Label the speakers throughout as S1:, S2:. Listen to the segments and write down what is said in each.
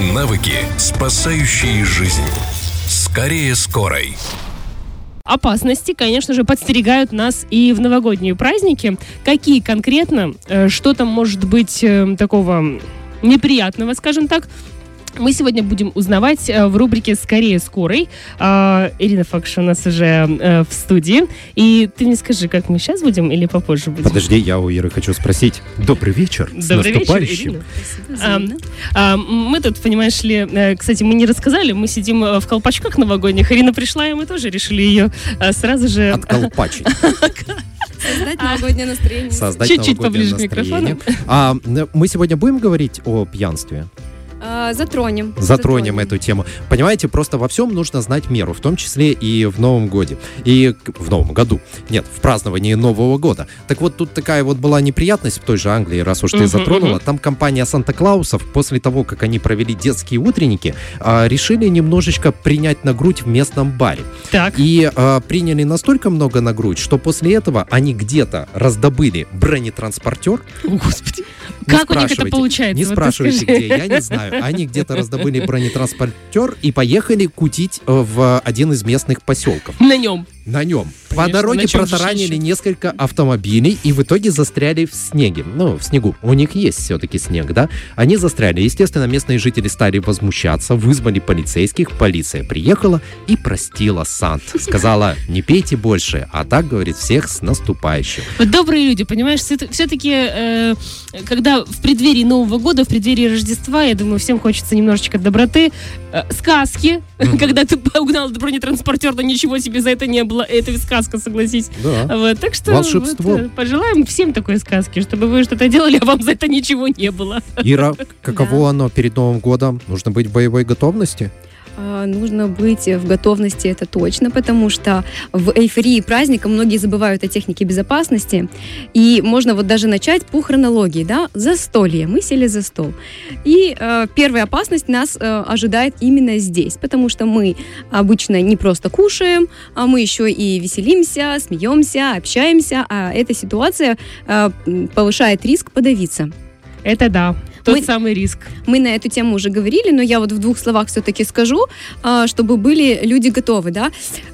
S1: Навыки, спасающие жизнь. Скорее скорой
S2: опасности, конечно же, подстерегают нас и в новогодние праздники. Какие конкретно, э, что там может быть э, такого неприятного, скажем так, мы сегодня будем узнавать э, в рубрике «Скорее скорой». Э, Ирина Факш у нас уже э, в студии. И ты мне скажи, как мы сейчас будем или попозже будем?
S3: Подожди, я у Иры хочу спросить. Добрый вечер.
S2: Добрый
S3: с наступающим.
S2: вечер, Ирина. А, а, мы тут, понимаешь ли, э, кстати, мы не рассказали, мы сидим в колпачках новогодних. Ирина пришла, и мы тоже решили ее сразу же...
S3: Отколпачить.
S4: Создать новогоднее настроение.
S3: Создать
S2: Чуть-чуть поближе к микрофону.
S3: А, мы сегодня будем говорить о пьянстве?
S4: А, затронем.
S3: Затронем эту тему. Понимаете, просто во всем нужно знать меру, в том числе и в Новом годе. И к- в Новом году. Нет, в праздновании Нового года. Так вот, тут такая вот была неприятность в той же Англии, раз уж ты
S2: Мгм,
S3: затронула.
S2: мгм.
S3: Там компания Санта-Клаусов, после того, как они провели детские утренники, а, решили немножечко принять на грудь в местном баре.
S2: Так.
S3: И а, приняли настолько много на грудь, что после этого они где-то раздобыли бронетранспортер.
S2: О, Господи. Как у них это
S3: спрашивайте,
S2: получается?
S3: Не
S2: Вот
S3: спрашивайте,
S2: скажи.
S3: где, я не знаю. Они где-то раздобыли бронетранспортер и поехали кутить э, в один из местных поселков.
S2: На нем.
S3: На нем. По
S2: Конечно,
S3: дороге протаранили несколько автомобилей и в итоге застряли в снеге. Ну, в снегу. У них есть все-таки снег, да? Они застряли. Естественно, местные жители стали возмущаться, вызвали полицейских. Полиция приехала и простила Сант. Сказала, не пейте больше, а так, говорит, всех с наступающим.
S2: Вот добрые люди, понимаешь, все-таки, когда в преддверии Нового года, в преддверии Рождества, я думаю, всем хочется немножечко доброты. Э, сказки. когда ты угнал бронетранспортер, да ничего себе за это не было. Это ведь сказка, согласись.
S3: Да.
S2: Вот, так что вот, э, пожелаем всем такой сказки, чтобы вы что-то делали, а вам за это ничего не было.
S3: Ира, каково оно перед Новым годом? Нужно быть в боевой готовности?
S4: А, Нужно быть в готовности, это точно, потому что в эйфории праздника многие забывают о технике безопасности. И можно вот даже начать по хронологии, да, застолье. Мы сели за стол. И э, первая опасность нас э, ожидает именно здесь, потому что мы обычно не просто кушаем, а мы еще и веселимся, смеемся, общаемся, а эта ситуация э, повышает риск подавиться.
S2: Это да, тот
S4: Мы-
S2: самый риск.
S4: Мы на эту тему уже говорили, но я вот в двух словах все-таки скажу, а, чтобы были люди готовы, да.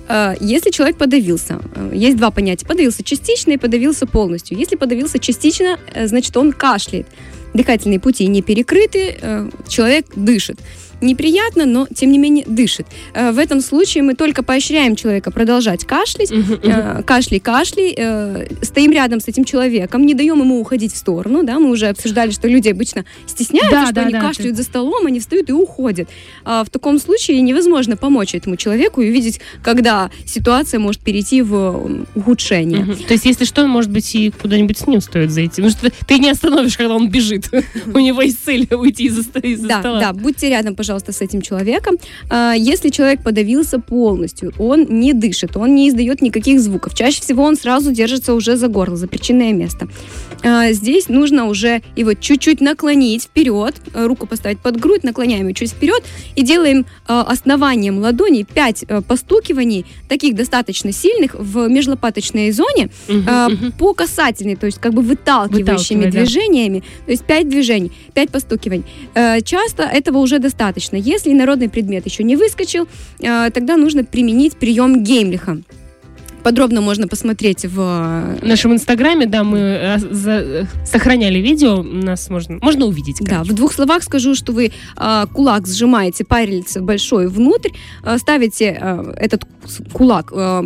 S4: А, Если человек подавился, э, есть два понятия: подавился частично и подавился полностью. Если подавился частично, э, значит он кашляет. Дыхательные пути не перекрыты, э, человек дышит. Неприятно, но тем не менее дышит. Э, В этом случае мы только поощряем человека продолжать кашлять. Э, кашляй, кашляй, э, стоим рядом с этим человеком, не даем ему уходить в сторону, да, мы уже обсуждали, что люди обычно стесняются,
S2: Да,
S4: что
S2: да,
S4: они
S2: да,
S4: кашляют за столом, они встают и уходят. А в таком случае невозможно помочь этому человеку и увидеть, когда ситуация может перейти в ухудшение.
S2: Мгм. То есть, если что, может быть, и куда-нибудь с ним стоит зайти. Потому что ты не остановишь, когда он бежит. У него есть цель уйти из-за из-за
S4: Да,
S2: стола.
S4: да, будьте рядом, пожалуйста, с этим человеком. А, Если человек подавился полностью, он не дышит, он не издает никаких звуков. Чаще всего он сразу держится уже за горло, за причинное место. А, Здесь нужно уже его чуть-чуть наклонить вперед, э, руку поставить под грудь, наклоняем ее чуть вперед и делаем э, основанием ладони 5 постукиваний, таких достаточно сильных в межлопаточной зоне,
S2: мгм.
S4: по касательной, то есть как бы выталкивающими
S2: Выталкивая, да.
S4: движениями, то есть пять движений, пять постукиваний. Э, Часто этого уже достаточно. Если народный предмет еще не выскочил, э, тогда нужно применить прием Геймлиха. Подробно можно посмотреть в
S2: В нашем инстаграме, да, мы э, за- э, сохраняли видео, нас можно, можно увидеть.
S4: Да,
S2: короче.
S4: в двух словах скажу, что вы а, кулак сжимаете, палец большой внутрь, а, ставите а, этот кулак а,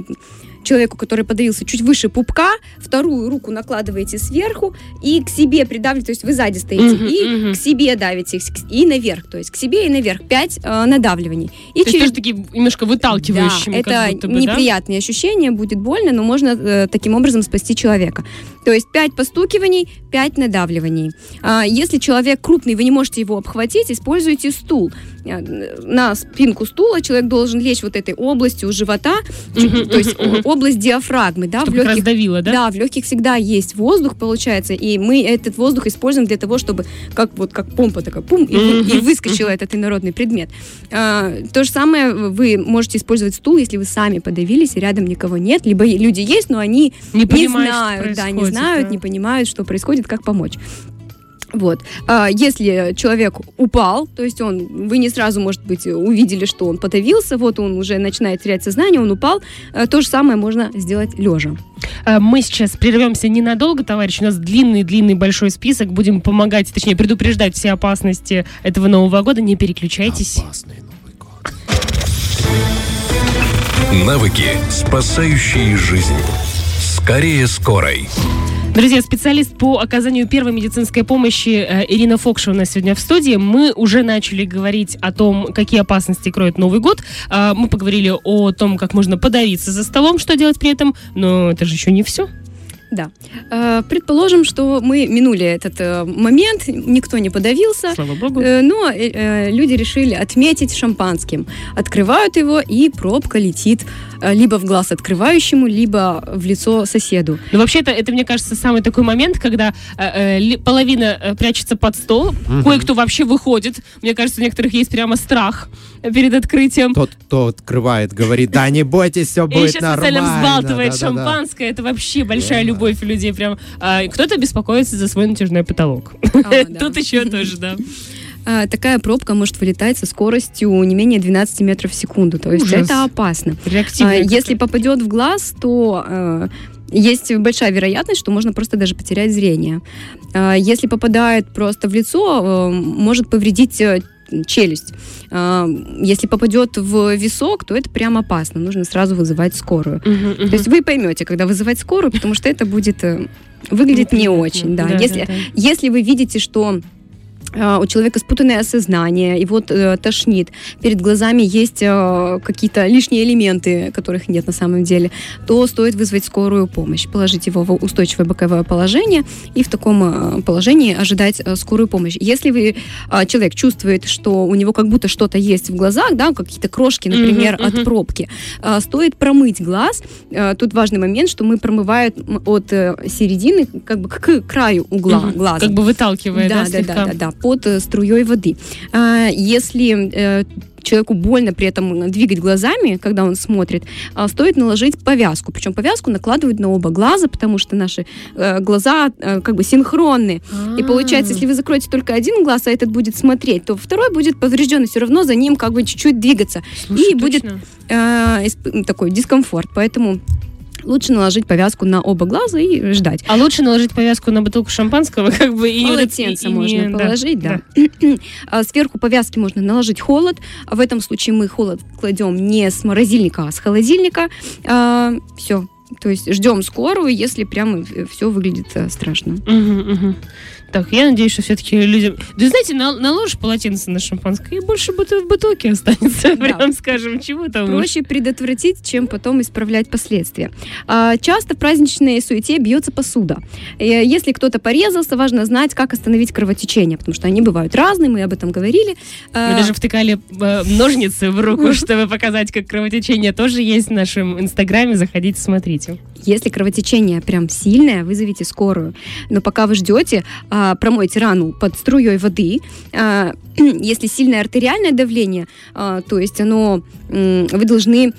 S4: человеку, который подавился чуть выше пупка, вторую руку накладываете сверху и к себе придавливаете, то есть вы сзади стоите,
S2: Мгм,
S4: и
S2: мгм.
S4: к себе давите, и наверх, то есть к себе и наверх, пять а, надавливаний. И
S2: То есть тоже такие немножко выталкивающими,
S4: да, это
S2: бы, да?
S4: неприятные ощущения, будет больно, но можно э, таким образом спасти человека. То есть 5 постукиваний, 5 надавливаний. А, если человек крупный, вы не можете его обхватить, используйте стул. Э, На спинку стула человек должен лечь вот этой областью живота, то есть область диафрагмы, да,
S2: Чтобы
S4: в легких
S2: давило, да?
S4: да, в легких всегда есть воздух, получается, и мы этот воздух используем для того, чтобы как вот как помпа такая, пум, и, и
S2: Мгм.
S4: выскочил этот инородный предмет. А, то же самое вы можете использовать стул, если вы сами подавились, и рядом никого нет, либо люди есть, но они
S2: Не
S4: не
S2: понимаешь, что
S4: знают, да, не
S2: происходит,
S4: знают,
S2: да.
S4: не понимают, что происходит, как помочь. Вот. А если человек упал, то есть он, вы не сразу, может быть, увидели, что он подавился, вот он уже начинает терять сознание, он упал, э, то же самое можно сделать лежа.
S2: А, Мы сейчас прервемся ненадолго, товарищ. У нас длинный-длинный большой список. Будем помогать, точнее, предупреждать все опасности этого Нового года. Не переключайтесь.
S3: Опасный Новый год.
S1: Навыки, спасающие жизнь. Скорее скорой.
S2: Друзья, специалист по оказанию первой медицинской помощи э, Ирина Фокша у нас сегодня в студии. Мы уже начали говорить о том, какие опасности кроет Новый год. А, Мы поговорили о том, как можно подавиться за столом, что делать при этом. Но это же еще не все.
S4: Да. Э, Предположим, что мы минули этот э, момент, никто не подавился,
S2: Слава богу.
S4: Но люди решили отметить шампанским. Открывают его, и пробка летит либо в глаз открывающему, либо в лицо соседу.
S2: Ну, вообще, это, это, мне кажется, самый такой момент, когда э, э, половина э, прячется под стол,
S3: Мгм.
S2: кое-кто вообще выходит. Мне кажется, у некоторых есть прямо страх перед открытием.
S3: Тот, кто открывает, говорит, да не бойтесь, все
S2: И
S3: будет
S2: еще
S3: нормально.
S2: специально взбалтывает
S3: Да-да-да.
S2: шампанское. Это вообще большая
S3: Да.
S2: любовь у людей. Прям. А, кто-то беспокоится за свой натяжной потолок.
S4: А, да.
S2: Тут еще тоже, да.
S4: А, Такая пробка может вылетать со скоростью не менее 12 метров в секунду. То есть
S2: Ужас.
S4: это опасно. А,
S2: Реактивная
S4: Если попадет в глаз, то э, есть большая вероятность, что можно просто даже потерять зрение. А, Если попадает просто в лицо, может повредить э, челюсть. А, Если попадет в висок, то это прям опасно. Нужно сразу вызывать скорую.
S2: Мгм, мгм.
S4: То есть вы поймете, когда вызывать скорую, потому что это будет э, выглядеть не очень. Да.
S2: Да,
S4: Если,
S2: да, да.
S4: если вы видите, что у человека спутанное осознание, и вот э, тошнит, перед глазами есть э, какие-то лишние элементы, которых нет на самом деле, то стоит вызвать скорую помощь, положить его в устойчивое боковое положение и в таком э, положении ожидать э, скорую помощь. Если вы, э, человек чувствует, что у него как будто что-то есть в глазах, да, какие-то крошки, например,
S2: Мгм,
S4: от
S2: мгм.
S4: пробки, э, стоит промыть глаз. Э, Тут важный момент, что мы промываем от э, середины как бы к краю угла
S2: Мгм.
S4: глаза.
S2: Как бы выталкивая, да,
S4: Да, да,
S2: слегка?
S4: да, да, да, под э, струей воды. А, Если э, человеку больно при этом двигать глазами, когда он смотрит, а, стоит наложить повязку. Причем повязку накладывают на оба глаза, потому что наши э, глаза э, как бы синхронны. И получается, если вы закроете только один глаз, а этот будет смотреть, то второй будет поврежден, и все равно за ним как бы чуть-чуть двигаться.
S2: Слушай,
S4: и будет
S2: точно.
S4: Э, исп- такой дискомфорт. Поэтому лучше наложить повязку на оба глаза и ждать.
S2: А лучше наложить повязку на бутылку шампанского, как бы и
S4: Полотенце
S2: и- и
S4: можно
S2: да,
S4: положить, да. А Сверху повязки можно наложить холод. А В этом случае мы холод кладем не с морозильника, а с холодильника. Все. То есть ждем скорую, если прямо все выглядит э, страшно.
S2: Мгм, мгм. Так, я надеюсь, что все-таки людям... Да знаете, на- наложишь полотенце на шампанское, и больше бутыл- в бутылке останется,
S4: Да.
S2: прям скажем, чего там уж.
S4: Проще предотвратить, чем потом исправлять последствия. А, Часто в праздничной суете бьется посуда. Э, Если кто-то порезался, важно знать, как остановить кровотечение, потому что они бывают разные, мы об этом говорили.
S2: Мы
S4: А,
S2: даже втыкали э, ножницы в руку, чтобы показать, как кровотечение тоже есть в нашем инстаграме. Заходите, смотрите.
S4: Если кровотечение прям сильное, вызовите скорую. Но пока вы ждете, а, промойте рану под струей воды. А, Если сильное артериальное давление, а, то есть оно, вы должны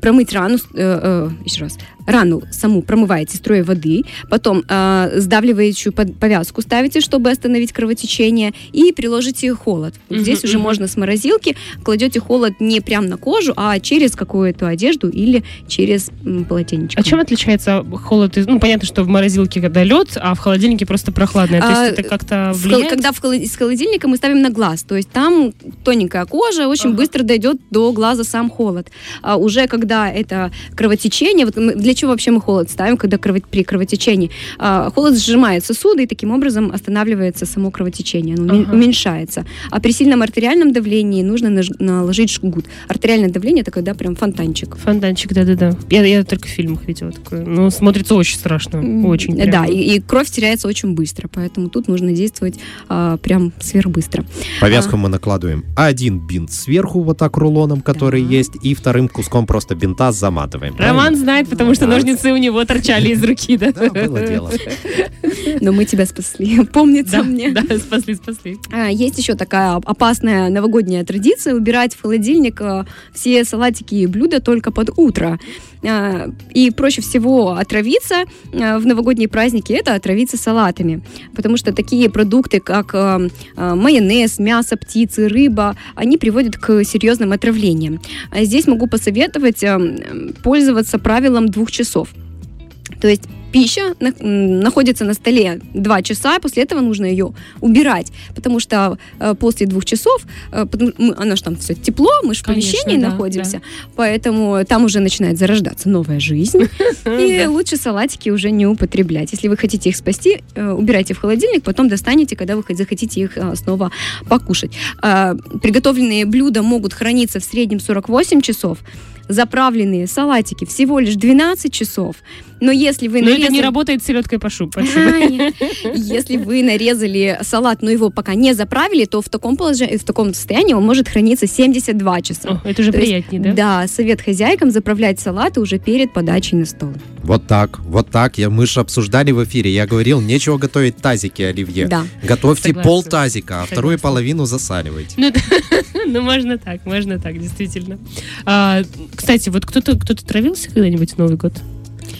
S4: промыть рану, э, э, еще раз, рану саму промываете струей воды, потом э, сдавливающую повязку ставите, чтобы остановить кровотечение, и приложите холод. Вот
S2: Мгм,
S4: Здесь уже можно с морозилки кладете холод не прям на кожу, а через какую-то одежду или через м, полотенечко.
S2: А чем отличается холод? Ну, понятно, что в морозилке когда лед, а в холодильнике просто прохладное. То
S4: А,
S2: есть это как-то влияет?
S4: Когда в холод- из холодильника мы ставим на глаз, то есть там тоненькая кожа, очень
S2: Ага.
S4: быстро дойдет до глаза сам холод. А уже когда это кровотечение, вот для чего вообще мы холод ставим, когда крово- при кровотечении? А, холод сжимает сосуды, и таким образом останавливается само кровотечение, оно
S2: Ага.
S4: уменьшается. А при сильном артериальном давлении нужно наж- наложить жгут. Артериальное давление это когда прям фонтанчик.
S2: Фонтанчик, да-да-да. Я, я только в фильмах видела такое. Ну, смотрится очень страшно. Очень. прям.
S4: Да, и, и кровь теряется очень быстро, поэтому тут нужно действовать а, прям сверхбыстро.
S3: Повязку мы накладываем один бинт сверху, вот так рулоном, который
S4: Да.
S3: есть, и вторым куском просто бинта заматываем.
S2: Роман знает, потому что ножницы у него торчали из руки, да?
S3: Да, было дело.
S4: Но мы тебя спасли. Помнится
S2: Да,
S4: мне.
S2: да, спасли, спасли.
S4: А, Есть еще такая опасная новогодняя традиция убирать в холодильник а, все салатики и блюда только под утро. А, И проще всего отравиться а, в новогодние праздники это отравиться салатами, потому что такие продукты, как а, майонез, мясо, птицы, рыба, они приводят к серьезным отравлениям. Здесь могу посоветовать пользоваться правилом двух часов. То есть пища находится на столе два часа, после этого нужно ее убирать, потому что э, после двух часов, э, оно же там все тепло, мы же в помещении
S2: да,
S4: находимся, поэтому там уже начинает зарождаться новая жизнь, и
S2: Да.
S4: лучше салатики уже не употреблять. Если вы хотите их спасти, э, убирайте в холодильник, потом достанете, когда вы хот- захотите их снова покушать. А, Приготовленные блюда могут храниться в среднем 48 часов, заправленные салатики всего лишь 12 часов. Но если вы
S2: Но это не
S4: нарезали-
S2: работает с селедкой по шуб.
S4: если вы нарезали салат, но его пока не заправили, то в таком положении, в таком состоянии он может храниться 72 часа.
S2: О, Это уже
S4: То есть,
S2: приятнее, да?
S4: совет хозяйкам заправлять салаты уже перед подачей на стол.
S3: Вот так, вот так. Я, мы же обсуждали в эфире. Я говорил, нечего готовить тазики оливье.
S4: Да.
S3: Готовьте
S2: Согласна.
S3: пол тазика, а вторую половину засаливайте.
S2: Ну, ну, можно так, можно так, действительно. А, кстати, вот кто-то кто-то травился когда-нибудь в Новый год?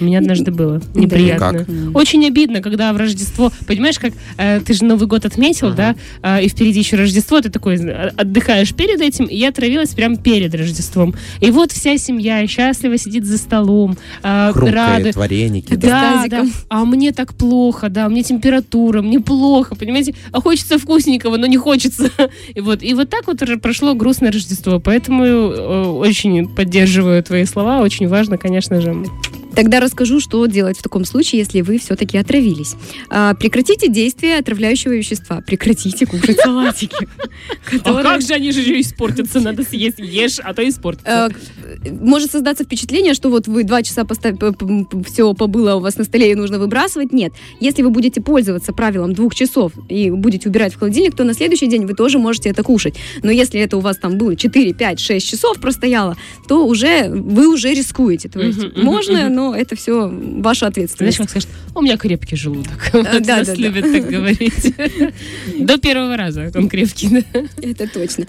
S2: У меня однажды было.
S4: Да.
S2: Неприятно.
S3: Как?
S2: Очень обидно, когда в Рождество, понимаешь, как э, ты же Новый год отметил,
S3: Ага.
S2: да, а, и впереди еще Рождество, ты такой э, отдыхаешь перед этим, и я травилась прям перед Рождеством. И вот вся семья счастливо сидит за столом, э,
S3: Хрумкает,
S2: рады.
S3: вареники.
S2: Да, да.
S4: тазиком.
S2: А мне так плохо, да, мне температура, мне плохо, понимаете? А хочется вкусненького, но не хочется. И вот, и вот так вот р- прошло грустное Рождество. Поэтому э, очень поддерживаю твои слова. Очень важно, конечно же.
S4: Тогда расскажу, что делать в таком случае, если вы все-таки отравились. А, прекратите действие отравляющего вещества. Прекратите кушать салатики.
S2: А как же они же испортятся? Надо съесть, ешь, а то испортится.
S4: Э, Может создаться впечатление, что вот вы два часа все побыло у вас на столе и нужно выбрасывать. Нет. Если вы будете пользоваться правилом двух часов и будете убирать в холодильник, то на следующий день вы тоже можете это кушать. Но если это у вас там было 4, 5, 6 часов простояло, то уже вы уже рискуете. То есть можно,
S2: мгм.
S4: Но это все ваша
S2: Знаешь,
S4: ответственность.
S2: как скажешь, у меня крепкий желудок.
S4: Да, да,
S2: любят так говорить. До первого раза он крепкий.
S4: Это точно.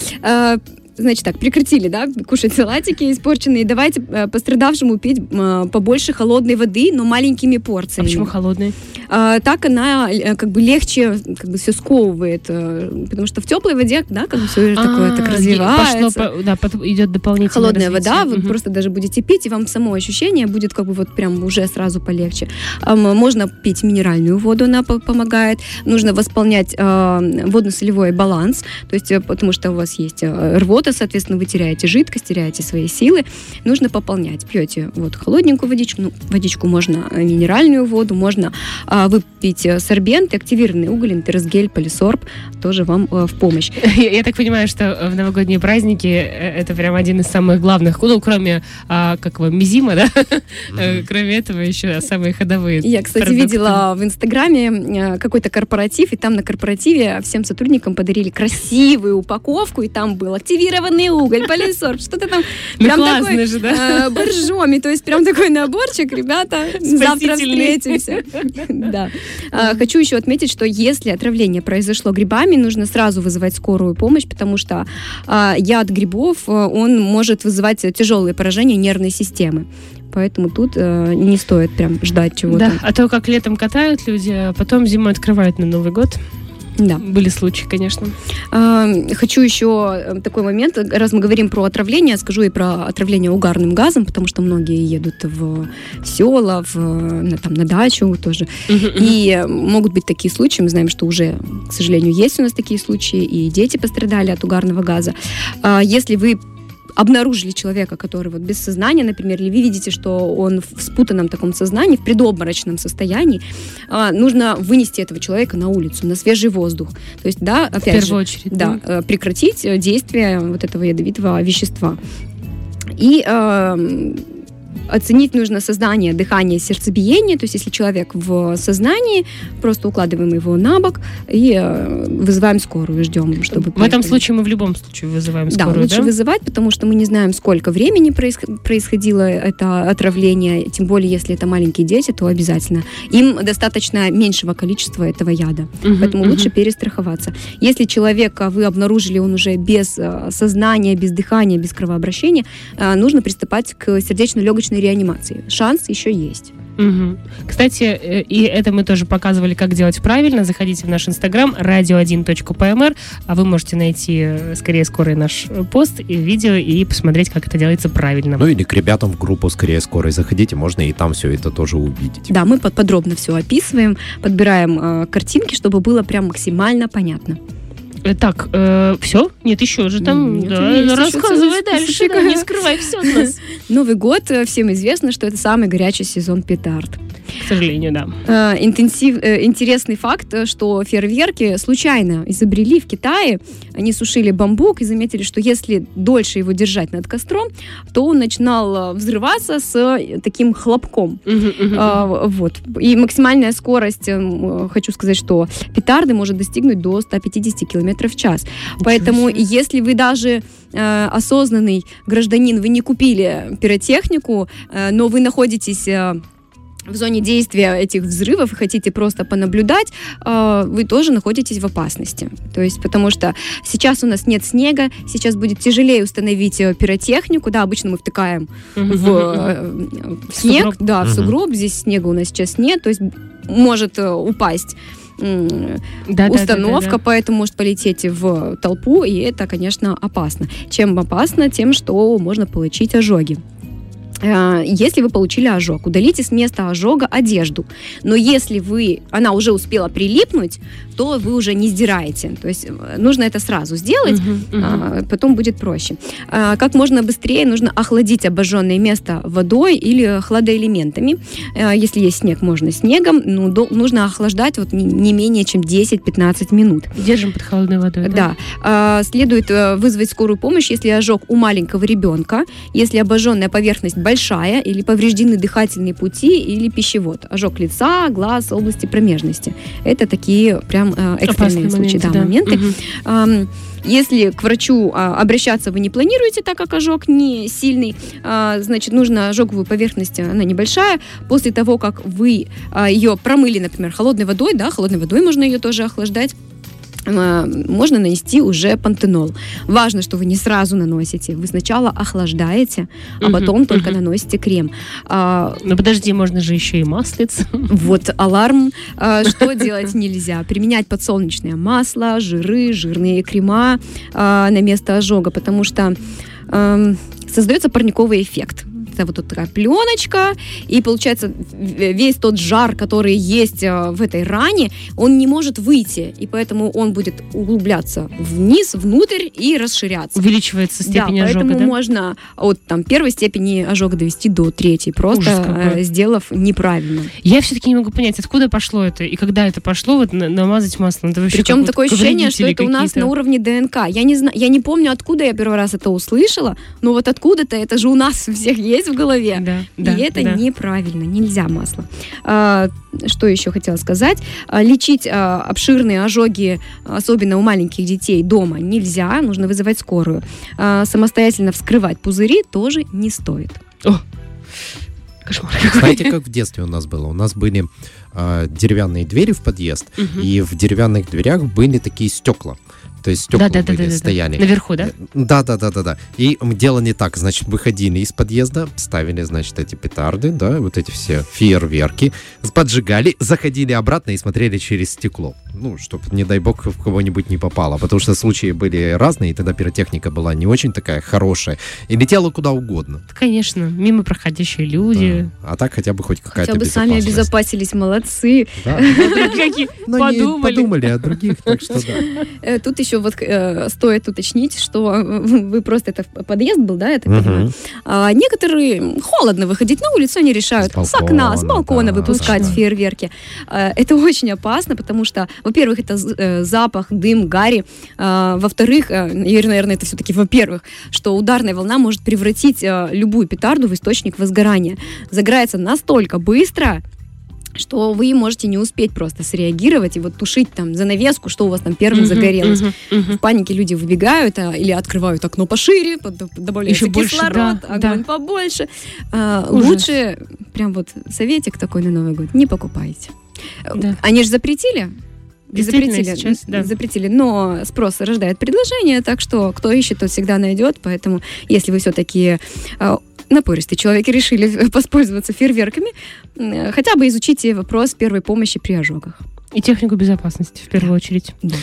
S4: А, Значит так, прекратили, да, кушать салатики испорченные. Давайте э, пострадавшему пить э, побольше холодной воды, но маленькими
S2: А
S4: порциями.
S2: почему холодный?
S4: А, так она э, как бы легче как бы все сковывает, э, потому что в теплой воде, да, как бы все такое так
S2: А,
S4: развивается.
S2: Пошло, по- да, идет дополнительное
S4: Холодная вода, вы просто даже будете пить, и вам само ощущение будет как бы вот прям уже сразу полегче. Можно пить минеральную воду, она по- помогает. Нужно восполнять э, водно-солевой баланс, то есть э, потому что у вас есть э, рвота, соответственно, вы теряете жидкость, теряете свои силы. Нужно пополнять. Пьете вот холодненькую водичку, ну, водичку можно э, минеральную воду, можно а, выпить э, сорбент, активированный уголь, интерсгель, полисорб, тоже вам э, в помощь.
S2: Я, я так понимаю, что в новогодние праздники э, это прям один из самых главных, ну, кроме а, как его, мизима, да? Э, Кроме этого еще самые ходовые.
S4: Я, кстати,
S2: продукты.
S4: видела в Инстаграме э, какой-то корпоратив, и там на корпоративе всем сотрудникам подарили красивую упаковку, и там был активированный уголь, полисорб, что-то там
S2: Ну,
S4: прям такой
S2: же, да?
S4: э, боржоми, то есть прям такой наборчик, ребята, завтра встретимся. Да. А, Хочу еще отметить, что если отравление произошло грибами, нужно сразу вызывать скорую помощь, потому что а, яд грибов, э, он может вызывать тяжелые поражения нервной системы. Поэтому тут э, не стоит прям ждать чего-то.
S2: Да, а то как летом катают люди, а потом зимой открывают на Новый год.
S4: Да.
S2: Были случаи, конечно.
S4: А, Хочу еще э, такой момент, раз мы говорим про отравление, скажу и про отравление угарным газом, потому что многие едут в села, в, на, там, на дачу тоже. И могут быть такие случаи, мы знаем, что уже, к сожалению, есть у нас такие случаи, и дети пострадали от угарного газа. А, Если вы обнаружили человека, который вот без сознания, например, или вы видите, что он в спутанном таком сознании, в предобморочном состоянии, а, нужно вынести этого человека на улицу, на свежий воздух. То есть, да,
S2: В
S4: опять же,
S2: первую очередь.
S4: да, э, прекратить э, действие вот этого ядовитого вещества. И э, Оценить нужно сознание, дыхание, сердцебиение. То есть, если человек в сознании, просто укладываем его на бок и э, вызываем скорую, ждем, чтобы...
S2: В этом случае мы в любом случае вызываем
S4: Да,
S2: скорую,
S4: лучше
S2: да?
S4: вызывать, потому что мы не знаем, сколько времени происх- происходило это отравление. Тем более, если это маленькие дети, то обязательно. Им достаточно меньшего количества этого яда.
S2: Мгм,
S4: Поэтому
S2: мгм.
S4: лучше перестраховаться. Если человека вы обнаружили, он уже без э, сознания, без дыхания, без кровообращения, э, нужно приступать к сердечно-легочной реанимации. Шанс еще есть.
S2: Мгм. Кстати, э, и это мы тоже показывали, как делать правильно. Заходите в наш инстаграм radio1.pmr, а вы можете найти э, скорее скорый наш э, пост и видео и посмотреть, как это делается правильно.
S3: Ну или к ребятам в группу скорее скорой заходите, можно и там все это тоже увидеть.
S4: Да, мы под- подробно все описываем, подбираем э, картинки, чтобы было прям максимально понятно.
S2: Э, Так, все? Нет, еще же там.
S4: Нет,
S2: да,
S4: есть
S2: рассказывай дальше, да, не скрывай все от нас.
S4: Новый год, э, всем известно, что это самый горячий сезон петард.
S2: К сожалению, да.
S4: Э, интенсив, э, интересный факт, э, что фейерверки случайно изобрели в Китае. Они сушили бамбук и заметили, что если дольше его держать над костром, то он начинал взрываться с таким хлопком. А, вот. И максимальная скорость, эм, хочу сказать, что петарды может достигнуть до 150 км в час. Поэтому если вы даже э, осознанный гражданин, вы не купили пиротехнику, э, но вы находитесь э, в зоне действия этих взрывов и хотите просто понаблюдать, э, вы тоже находитесь в опасности. То есть, потому что сейчас у нас нет снега, сейчас будет тяжелее установить э, пиротехнику. Да, обычно мы втыкаем
S2: Мгм,
S4: в, э, в снег,
S2: Сугроб.
S4: да, в сугроб. Здесь снега у нас сейчас нет, то есть может э, упасть
S2: Да, да, да,
S4: установка,
S2: да, да.
S4: поэтому может полететь в толпу, и это, конечно, опасно. Чем опасно, тем, что можно получить ожоги. Э, Если вы получили ожог, удалите с места ожога одежду. Но если вы, она уже успела прилипнуть, то вы уже не сдираете. То есть э, нужно это сразу сделать,
S2: Мгм, мгм.
S4: а, потом будет проще. А, Как можно быстрее нужно охладить обожженное место водой или хладоэлементами. А, Если есть снег, можно снегом. Ну, дол- нужно охлаждать вот не- не менее чем 10-15 минут.
S2: Держим под холодной водой.
S4: Да. А, Следует э, вызвать скорую помощь, если ожог у маленького ребенка, если обожженная поверхность большая или повреждены дыхательные пути или пищевод. Ожог лица, глаз, области промежности. Это такие прям э, экстренные
S2: Опасные
S4: случаи,
S2: моменты,
S4: да, моменты.
S2: Мгм.
S4: Ам, Если к врачу а, обращаться вы не планируете, так как ожог не сильный, а, значит, нужно ожоговую поверхность, она небольшая. После того, как вы а, ее промыли, например, холодной водой, да, холодной водой можно ее тоже охлаждать, можно нанести уже пантенол. Важно, что вы не сразу наносите. Вы сначала охлаждаете, а
S2: Мгм,
S4: потом только
S2: мгм.
S4: наносите крем. А,
S2: Ну подожди, можно же еще и маслица.
S4: вот аларм. А, Что делать нельзя? Применять подсолнечное масло, жиры, жирные крема а, на место ожога, потому что ам, создается парниковый эффект. Это вот такая пленочка, и получается весь тот жар, который есть а, в этой ране, он не может выйти, и поэтому он будет углубляться вниз, внутрь и расширяться.
S2: Увеличивается степень
S4: да,
S2: ожога,
S4: поэтому
S2: да?
S4: можно от там, первой степени ожога довести до третьей, просто э, сделав неправильно.
S2: Я все-таки не могу понять, откуда пошло это и когда это пошло, вот на- намазать маслом. Это
S4: Причем такое ощущение, что это у нас на уровне ДНК. Я не знаю, я не помню, откуда я первый раз это услышала, но вот откуда-то это же у нас у всех есть в голове.
S2: Да, да,
S4: и это
S2: да.
S4: неправильно, нельзя масло. А, что еще хотела сказать? А, лечить а, обширные ожоги, особенно у маленьких детей, дома нельзя, нужно вызывать скорую. А, самостоятельно вскрывать пузыри тоже не стоит.
S2: Кошмар какой.
S3: Знаете, как в детстве у нас было? У нас были а, деревянные двери в подъезд,
S2: Мгм.
S3: и в деревянных дверях были такие стекла. То есть стекла
S2: Да-да-да-да-да.
S3: были, стояли.
S2: Наверху, да?
S3: Да, да, да, да, да. И м, делали так, значит, выходили из подъезда, ставили, значит, эти петарды, да, вот эти все фейерверки, поджигали, заходили обратно и смотрели через стекло. Ну, чтобы, не дай бог, в кого-нибудь не попало. Потому что случаи были разные, и тогда пиротехника была не очень такая хорошая. И летела куда угодно.
S2: Конечно, мимо проходящие люди.
S3: Да. А так хотя бы хоть какая-то
S4: Хотя бы сами обезопасились, молодцы.
S3: Да. Не
S2: подумали.
S3: подумали о других, так что да.
S4: Э, Тут еще вот э, стоит уточнить, что э, вы просто это подъезд был, да, я так понимаю. А некоторые холодно выходить на улицу, они решают
S3: С
S4: окна, с
S3: балкона,
S4: выпускать фейерверки. Это очень опасно, потому что, во-первых, это э, запах, дым, гари. А, Во-вторых, э, и, наверное, это все-таки во-первых, что ударная волна может превратить э, любую петарду в источник возгорания. Загорается настолько быстро, что вы можете не успеть просто среагировать и вот тушить там занавеску, что у вас там первым
S2: Мгм,
S4: загорелось.
S2: мгм, мгм.
S4: В панике люди выбегают а, или открывают окно пошире, добавляется
S2: Ещё больше,
S4: кислород,
S2: да,
S4: огонь
S2: да.
S4: побольше. А,
S2: Ужас.
S4: лучше, прям вот советик такой на Новый год, не покупайте.
S2: Да.
S4: Они же запретили. Запретили,
S2: сейчас, да.
S4: запретили, но спрос рождает предложение, так что кто ищет, тот всегда найдет, поэтому если вы все-таки напористый человек и решили воспользоваться фейерверками, м, хотя бы изучите вопрос первой помощи при ожогах.
S2: И технику безопасности, в первую очередь.
S4: Да.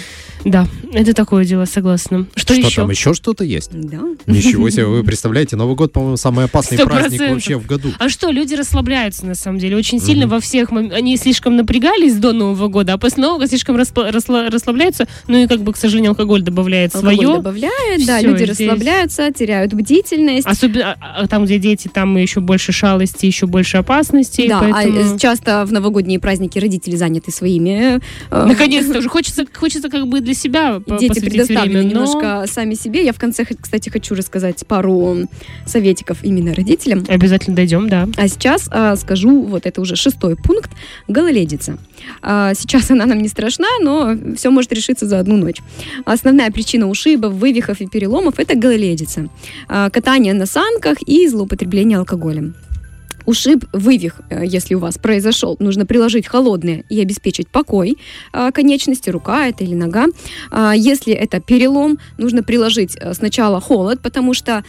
S2: Да, это такое дело, согласна. Что,
S3: Что
S2: еще?
S3: там, еще что-то есть?
S4: Да.
S3: Ничего себе, вы представляете, Новый год, по-моему, самый опасный
S2: Сто
S3: праздник
S2: процентов.
S3: вообще в году.
S2: А что, люди расслабляются, на самом деле, очень сильно
S3: Мгм.
S2: во всех... мом- Они слишком напрягались до Нового года, а после Нового слишком распла- расла- расслабляются. Ну и, как бы, к сожалению, алкоголь добавляет
S4: Алкоголь
S2: свое.
S4: добавляет, да,
S2: Всё,
S4: люди
S2: здесь-
S4: расслабляются, теряют бдительность.
S2: Особенно а, а там, где дети, там еще больше шалости, еще больше опасностей.
S4: да,
S2: поэтому...
S4: а э, часто в новогодние праздники родители заняты своими. Э,
S2: Наконец-то уже хочется, хочется как бы для себя
S4: Дети предоставлены
S2: время, но-
S4: немножко сами себе. Я в конце, кстати, хочу рассказать пару советиков именно родителям.
S2: Обязательно дойдем, да.
S4: А сейчас а, скажу, вот это уже шестой пункт, гололедица. А, сейчас она нам не страшна, но все может решиться за одну ночь. Основная причина ушибов, вывихов и переломов – это гололедица. А, катание на санках и злоупотребление алкоголем. Ушиб, вывих, э, если у вас произошел, нужно приложить холодное и обеспечить покой а, конечности, рука это или нога. А, Если это перелом, нужно приложить э, сначала холод, потому что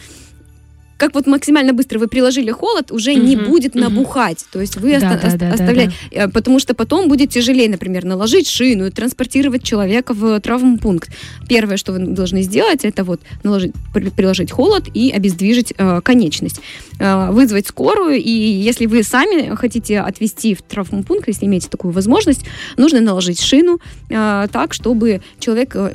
S4: как вот максимально быстро вы приложили холод, уже не
S2: Мгм,
S4: будет
S2: мгм.
S4: набухать. То есть вы
S2: Да,
S4: оста-
S2: да, да, да,
S4: оставляете, э, потому что потом будет тяжелее, например, наложить шину и транспортировать человека в травмпункт. Первое, что вы должны сделать, это вот наложить, при- приложить холод и обездвижить э, конечность. Э, вызвать скорую, и если вы сами хотите отвезти в травмпункт, если имеете такую возможность, нужно наложить шину э, так, чтобы человек э,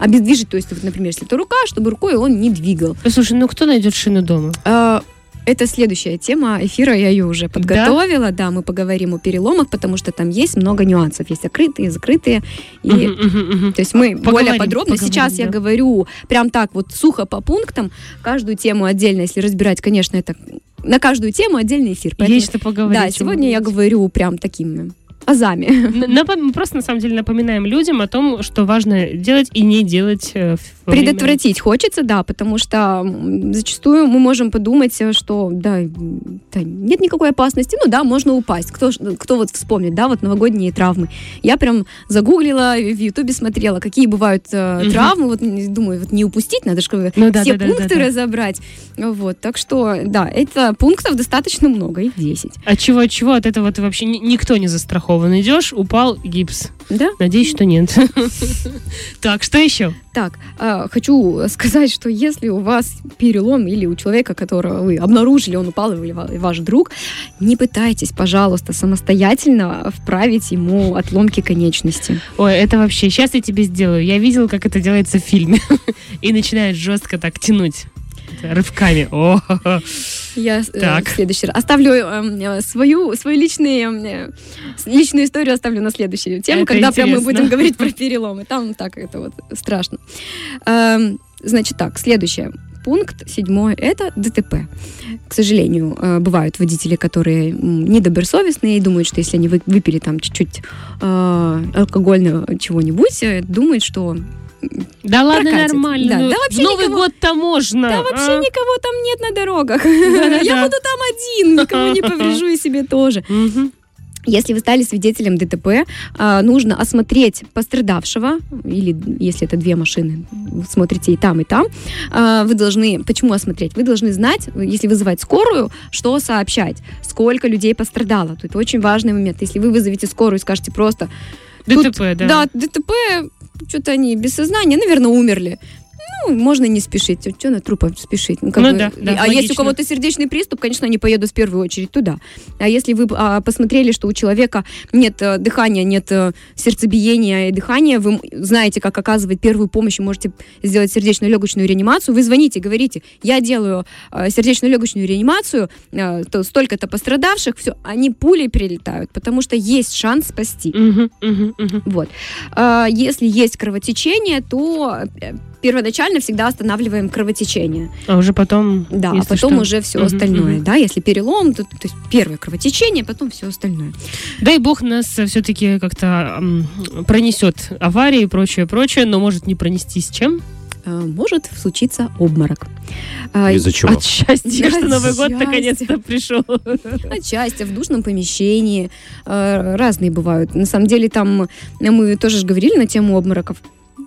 S4: обездвижить, то есть, вот, например, если это рука, чтобы рукой он не двигал.
S2: Слушай, ну кто найдет шину дома?
S4: А, Это следующая тема эфира, я ее уже подготовила. Да? мы поговорим о переломах, потому что там есть много нюансов. Есть закрытые, закрытые. И,
S2: Мгм, мгм, мгм.
S4: То есть мы
S2: Поговорим,
S4: более подробно.
S2: поговорим,
S4: Сейчас я
S2: да.
S4: говорю прям так вот сухо по пунктам. Каждую тему отдельно, если разбирать, конечно, это на каждую тему отдельный эфир. Поэтому-
S2: Есть что поговорить.
S4: да, сегодня я говорю прям такими азами.
S2: Напом- Мы просто на самом деле напоминаем людям о том, что важно делать и не делать. э, во время-
S4: Предотвратить хочется, да, потому что зачастую мы можем подумать, э, что да, да, нет никакой опасности, ну да, можно упасть. Кто, кто вот вспомнит, да, вот новогодние травмы. Я прям загуглила, в Ютубе смотрела, какие бывают э,
S2: Мгм.
S4: травмы, вот думаю, вот не упустить, надо же
S2: Ну да,
S4: все
S2: да, да,
S4: пункты
S2: да, да.
S4: разобрать. Вот, так что, да, это пунктов достаточно много, их 10.
S2: От чего, от чего от этого ты вообще ни- никто не застрахован. Идешь, упал, гипс.
S4: Да?
S2: Надеюсь, что нет. Так, что еще?
S4: Так, а, хочу сказать, что если у вас перелом или у человека, которого вы обнаружили, он упал, или ва- ваш друг, не пытайтесь, пожалуйста, самостоятельно вправить ему отломки конечности.
S2: Ой, это вообще, сейчас я тебе сделаю. Я видел, как это делается в фильме. И начинает жестко так тянуть. Рывками. О,
S4: Я э,
S2: Так.
S4: в следующий раз оставлю эм, э, свою, свою личную, э, с- личную историю оставлю на следующую тему,
S2: Это
S4: когда прям мы будем говорить про переломы. Там так это вот страшно. Эм, Значит так, следующее. Пункт седьмой – это ДТП. К сожалению, э, бывают водители, которые недобросовестные и думают, что если они вы- выпили там чуть-чуть э, алкогольного чего-нибудь, э, думают, что
S2: Да ладно,
S4: Прокатит.
S2: нормально.
S4: Да,
S2: ну,
S4: да вообще
S2: Новый
S4: никого-
S2: год-то можно.
S4: да вообще
S2: а?
S4: никого там нет на дорогах. Я буду там один, никого не поврежу и себе тоже. Если вы стали свидетелем ДТП, а, нужно осмотреть пострадавшего, или если это две машины, смотрите и там, и там, а, вы должны, почему осмотреть? Вы должны знать, если вызывать скорую, что сообщать, сколько людей пострадало. Тут очень важный момент. Если вы вызовете скорую и скажете просто,
S2: ДТП, да.
S4: да, ДТП, что-то они без сознания, наверное, умерли. Ну, можно не спешить. Что на трупа спешить? Ну,
S2: Ну
S4: бы,
S2: да, да,
S4: а если
S2: логично.
S4: у кого-то сердечный приступ, конечно, они поедут в первую очередь туда. А если вы а, посмотрели, что у человека нет э, дыхания, нет э, сердцебиения и дыхания, вы знаете, как оказывать первую помощь можете сделать сердечно-легочную реанимацию, вы звоните, говорите, я делаю э, сердечно-легочную реанимацию, э, то столько-то пострадавших, все, они пулей прилетают, потому что есть шанс спасти.
S2: Мгм, мгм, мгм.
S4: Вот. А, Если есть кровотечение, то первоначально всегда останавливаем кровотечение.
S2: А уже потом...
S4: Да, а потом
S2: что.
S4: уже все
S2: Мгм,
S4: остальное.
S2: мгм.
S4: Да, если перелом, то, то есть первое кровотечение, потом все остальное.
S2: Дай бог нас все-таки как-то м, пронесет аварии и прочее, прочее, но может не пронестись чем?
S4: А, Может случиться обморок. А,
S3: Из-за чего?
S2: От счастья,
S4: От
S2: что Новый год
S4: счастья.
S2: наконец-то пришел.
S4: Отчасти в душном помещении. э, Разные бывают. На самом деле там мы тоже же говорили на тему обмороков.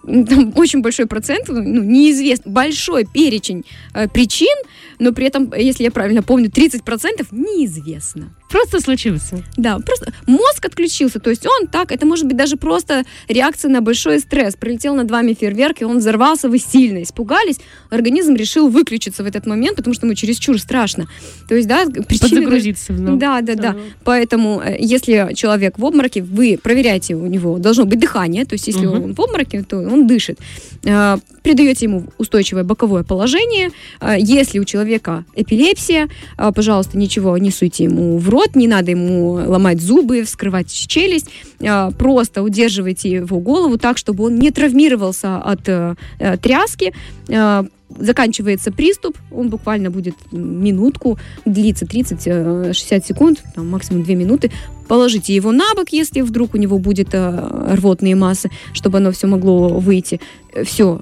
S4: Там очень большой процент, ну, неизвестно, большой перечень э, причин, но при этом, если я правильно помню, 30% неизвестно.
S2: Просто случился.
S4: Да, просто мозг отключился, то есть он так, это может быть даже просто реакция на большой стресс. Прилетел над вами фейерверк, и он взорвался, вы сильно испугались, организм решил выключиться в этот момент, потому что ему чересчур страшно. То есть, да, причины...
S2: Подзагрузиться в новый.
S4: Да, да, да. Поэтому, э, если человек в обмороке, вы проверяете у него, должно быть дыхание, то есть, если
S2: Мгм.
S4: он в обмороке, то он дышит. Э, Придаете ему устойчивое боковое положение. Э, Если у человека эпилепсия, пожалуйста, ничего не суйте ему в рот, не надо ему ломать зубы, вскрывать челюсть. Э, Просто удерживайте его голову так, чтобы он не травмировался от э, э, тряски. Э, Заканчивается приступ, он буквально будет минутку, длится 30-60 секунд, там, максимум 2 минуты. Положите его на бок, если вдруг у него будет э, рвотные массы, чтобы оно все могло выйти. Все,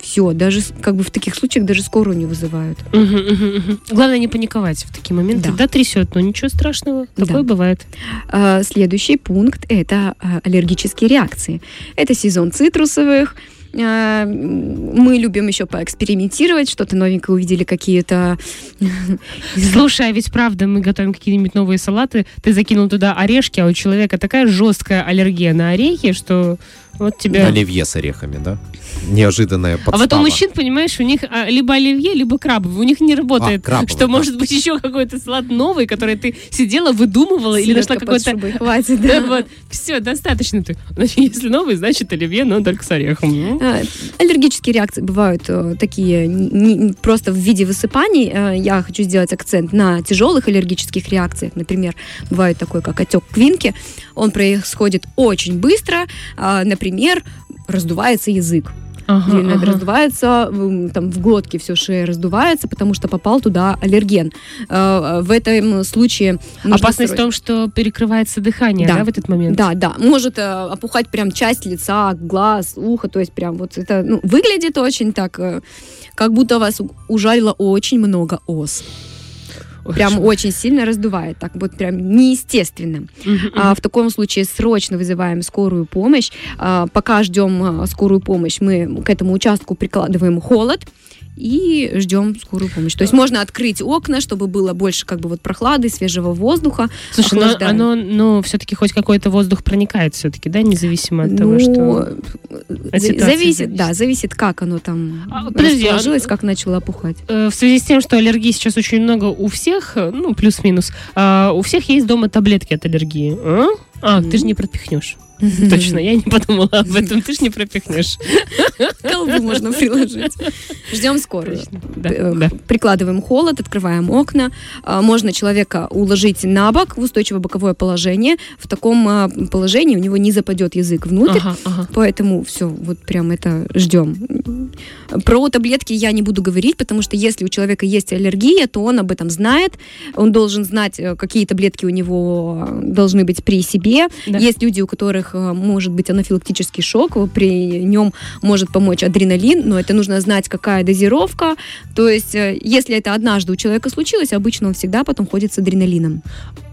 S4: все, даже как бы в таких случаях даже скорую не вызывают.
S2: Мгм, мгм, мгм. Главное не паниковать в такие моменты.
S4: Да.
S2: Да, трясет, но ничего страшного.
S4: Да.
S2: Такое бывает.
S4: А, Следующий пункт – это а, аллергические реакции. Это сезон цитрусовых. А, Мы любим еще поэкспериментировать, что-то новенькое увидели, какие-то...
S2: Слушай, а ведь правда, мы готовим какие-нибудь новые салаты, ты закинул туда орешки, а у человека такая жесткая аллергия на орехи, что вот тебя...
S3: Оливье с орехами, да? Неожиданная
S2: А
S3: подстава.
S2: вот у мужчин, понимаешь, у них а, либо оливье, либо крабовый. У них не работает,
S3: А, крабовый,
S2: что
S3: да.
S2: может быть еще какой-то салат новый, который ты сидела, выдумывала или нашла
S4: Селедка
S2: какой-то...
S4: шубой, Хватит,
S2: Да,
S4: да.
S2: вот, все, достаточно ты. Значит, если новый, значит оливье, но только с орехом. Ну,
S4: А, Аллергические реакции бывают э, такие не- не- просто в виде высыпаний. Э, Я хочу сделать акцент на тяжелых аллергических реакциях. Например, бывает такой, как отек квинки. Он происходит очень быстро. А, Например, раздувается язык.
S2: ага, ага.
S4: раздувается, там в глотке все шея раздувается, потому что попал туда аллерген. Э, В этом случае
S2: Опасность в том, что перекрывается дыхание, да,
S4: Да.
S2: в этот момент?
S4: Да, да, может э, опухать прям часть лица, глаз, ухо, то есть прям вот это ну, выглядит очень так, э, как будто вас ужалило очень много ос. Прям очень сильно раздувает, так вот прям неестественно. А в таком случае срочно вызываем скорую помощь. А, Пока ждем а, скорую помощь, мы к этому участку прикладываем холод и ждем скорую помощь. То есть можно открыть окна, чтобы было больше как бы вот прохлады, свежего воздуха.
S2: Слушай, но оно, ну, все-таки хоть какой-то воздух проникает все-таки, да, независимо от того,
S4: Ну,
S2: что...
S4: за-
S2: ситуации
S4: зависит,
S2: зависит.
S4: да, зависит, как оно там
S2: А, подожди, а-
S4: расположилось, как начало опухать.
S2: Э, В связи с тем, что аллергии сейчас очень много у всех, э, ну, плюс-минус, а, у всех есть дома таблетки от аллергии. А, А, ты же не пропихнешь. Точно, я не подумала об этом, ты же не пропихнешь.
S4: Колбу можно приложить. Ждем скорую. Э. Прикладываем холод, открываем окна. А, Можно человека уложить на бок в устойчивое боковое положение. В таком а, положении у него не западет язык внутрь. Поэтому все, вот прям это ждем. Про таблетки я не буду говорить, потому что если у человека есть аллергия, то он об этом знает. Он должен знать, э, какие таблетки у него должны быть при себе. Есть люди, у которых э, может быть анафилактический шок, при нем может помочь адреналин, но это нужно знать, какая дозировка. То есть, э, если это однажды у человека случилось, обычно он всегда потом ходит с адреналином.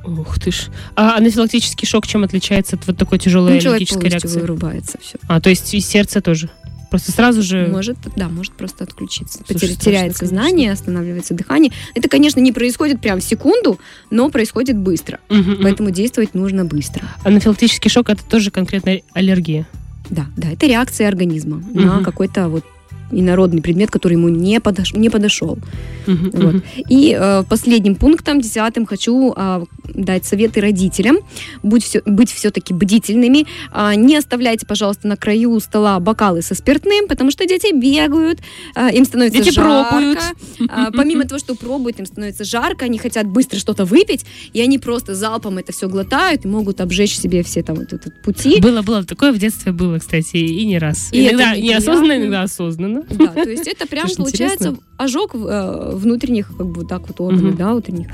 S2: Ух ты ж. А анафилактический шок чем отличается от вот такой тяжелой
S4: Ну,
S2: аллергической реакции?
S4: вырубается. Все.
S2: А, то есть и сердце тоже? Просто сразу же...
S4: Может, да, может просто отключиться.
S2: Слушай, страшно,
S4: теряет сознание, останавливается дыхание. Это, конечно, не происходит прям в секунду, но происходит быстро.
S2: Мгм.
S4: Поэтому действовать нужно быстро.
S2: Анафилактический шок это тоже конкретно аллергия.
S4: Да, да, это реакция организма на
S2: Мгм.
S4: какой-то вот инородный предмет, который ему не, подош, не подошел.
S2: Мгм,
S4: Вот.
S2: мгм.
S4: И э, последним пунктом, десятым, хочу а, дать советы родителям. Будь все, быть все-таки бдительными. А, не оставляйте, пожалуйста, на краю стола бокалы со спиртным, потому что дети бегают, а, им становится
S2: Дети
S4: жарко.
S2: пробуют.
S4: А, помимо того, что пробуют, им становится жарко, они хотят быстро что-то выпить, и они просто залпом это все глотают и могут обжечь себе все там вот этот пути.
S2: Было, было. Такое в детстве было, кстати, и не раз.
S4: И
S2: иногда
S4: это
S2: неосознанно, иногда осознанно.
S4: Да, то есть это прям получается. Ожог э, внутренних, как бы вот так вот органов,
S2: Мгм.
S4: да, внутренних.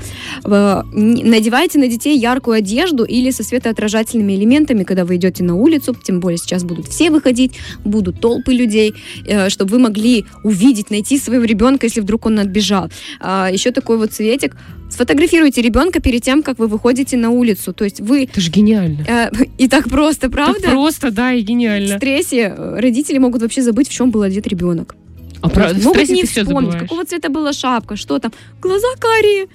S4: Э, Надевайте на детей яркую одежду или со светоотражательными элементами, когда вы идете на улицу, тем более сейчас будут все выходить, будут толпы людей, э, чтобы вы могли увидеть, найти своего ребенка, если вдруг он отбежал. А, Еще такой вот цветик. Сфотографируйте ребенка перед тем, как вы выходите на улицу. То есть вы
S2: Это же гениально.
S4: э, и так просто, правда?
S2: Так просто, да, и
S4: В
S2: гениально.
S4: стрессе э, родители могут вообще забыть, в чем был одет ребенок.
S2: А про- в
S4: Могут не вспомнить, какого цвета была шапка, что там, глаза карие.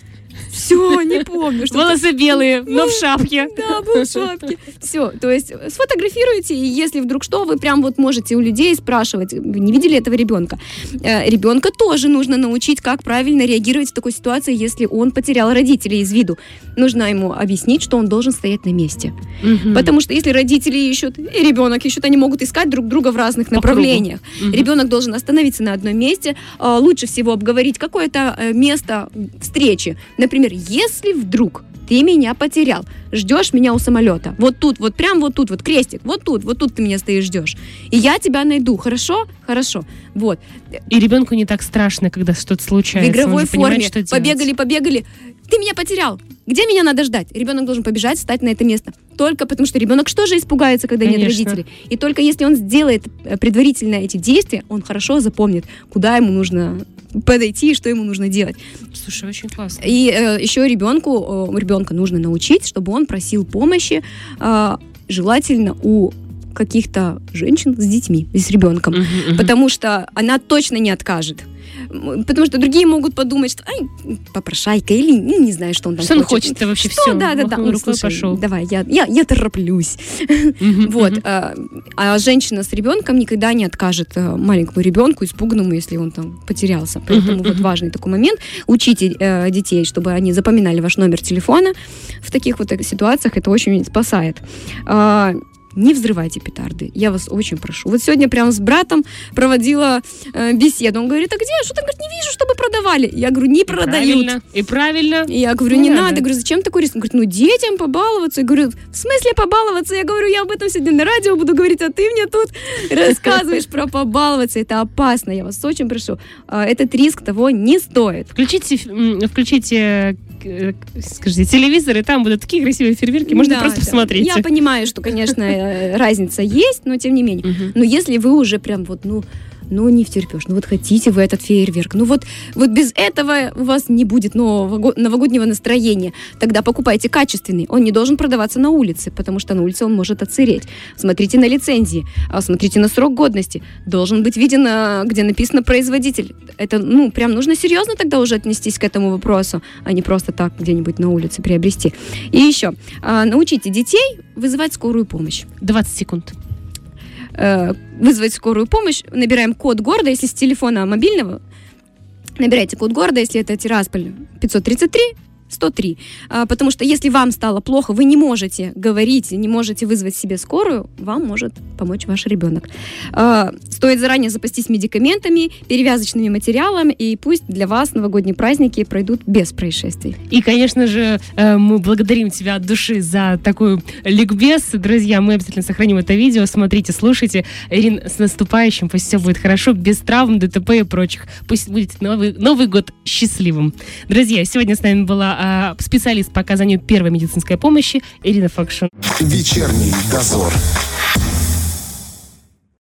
S4: Все, не помню. Что
S2: Волосы белые, но в шапке.
S4: да, был в шапке. Все, то есть э, сфотографируйте, и если вдруг что, вы прям вот можете у людей спрашивать, вы не видели этого ребенка? Э, ребенка тоже нужно научить, как правильно реагировать в такой ситуации, если он потерял родителей из виду. Нужно ему объяснить, что он должен стоять на месте.
S2: Мгм.
S4: Потому что если родители ищут, и ребенок ищут, они могут искать друг друга в разных
S2: По
S4: направлениях.
S2: Мгм.
S4: Ребенок должен остановиться на одном месте, а, лучше всего обговорить какое-то э, место встречи. Например, если вдруг ты меня потерял, ждешь меня у самолета, вот тут, вот прям вот тут, вот крестик, вот тут, вот тут ты меня стоишь, ждешь, и я тебя найду, хорошо? Хорошо. Вот.
S2: И ребенку не так страшно, когда что-то
S4: В
S2: случается.
S4: игровой
S2: Он же понимает,
S4: форме.
S2: что делать.
S4: побегали, побегали. Ты меня потерял. Где меня надо ждать? Ребенок должен побежать, встать на это место. Только потому, что ребенок что же испугается, когда нет
S2: Конечно.
S4: родителей? И только если он сделает э, предварительно эти действия, он хорошо запомнит, куда ему нужно подойти и что ему нужно делать.
S2: Слушай, очень классно.
S4: И э, еще ребенку, э, ребенка нужно научить, чтобы он просил помощи, э, желательно у каких-то женщин с детьми, с ребенком.
S2: Мгм, мгм.
S4: Потому что она точно не откажет. Потому что другие могут подумать, что ай, попрошайка или ну, не знаю, что он там
S2: Что он
S4: хочет.
S2: хочет-то вообще
S4: Что?
S2: все?
S4: Да, да, да. Ой,
S2: рукой,
S4: слушай,
S2: пошел.
S4: Давай, я, я, я тороплюсь. Вот. а, А женщина с ребенком никогда не откажет э, маленькому ребенку, испуганному, если он там потерялся. Поэтому вот важный такой момент. Учите э, детей, чтобы они запоминали ваш номер телефона. В таких вот э, ситуациях это очень спасает. Не взрывайте петарды, я вас очень прошу. Вот сегодня прямо с братом проводила э, беседу. Он говорит, а где? Что-то, говорит, не вижу, чтобы продавали. Я говорю, не
S2: И
S4: продают.
S2: правильно, И правильно.
S4: И я говорю,
S2: Не
S4: не,
S2: надо.
S4: надо. Я говорю, зачем такой риск? Он говорит, ну, детям побаловаться. Я говорю, в смысле побаловаться? Я говорю, я об этом сегодня на радио буду говорить, а ты мне тут рассказываешь про побаловаться. Это опасно, я вас очень прошу. А, Этот риск того не стоит.
S2: Включите, включите, э, скажите, телевизор, и там будут такие красивые фейерверки. Можно
S4: Да,
S2: просто
S4: да.
S2: посмотреть.
S4: Я понимаю, что, конечно, разница есть, но тем не менее.
S2: Мгм.
S4: Но если вы уже прям вот, ну, ну не втерпешь, ну вот хотите вы этот фейерверк, ну вот, вот без этого у вас не будет нового, новогоднего настроения, тогда покупайте качественный, он не должен продаваться на улице, потому что на улице он может отсыреть. Смотрите на лицензии, а, смотрите на срок годности, должен быть виден, а, где написано производитель. Это, ну, прям нужно серьезно тогда уже отнестись к этому вопросу, а не просто так где-нибудь на улице приобрести. И еще, а, научите детей вызывать скорую помощь.
S2: 20 секунд.
S4: Э, вызвать скорую помощь, набираем код города, если с телефона мобильного, набирайте код города, если это Тирасполь 533, 103. А, потому что если вам стало плохо, вы не можете говорить, не можете вызвать себе скорую, вам может помочь ваш ребенок. А, стоит заранее запастись медикаментами, перевязочными материалами, и пусть для вас новогодние праздники пройдут без происшествий.
S2: И, конечно же, э, мы благодарим тебя от души за такой ликбез. Друзья, мы обязательно сохраним это видео. Смотрите, слушайте. Ирин, с наступающим. Пусть все будет хорошо, без травм, ДТП и прочих. Пусть будет Новый, Новый год счастливым. Друзья, сегодня с нами была а, специалист по оказанию первой медицинской помощи Ирина Факшин.
S5: Вечерний дозор.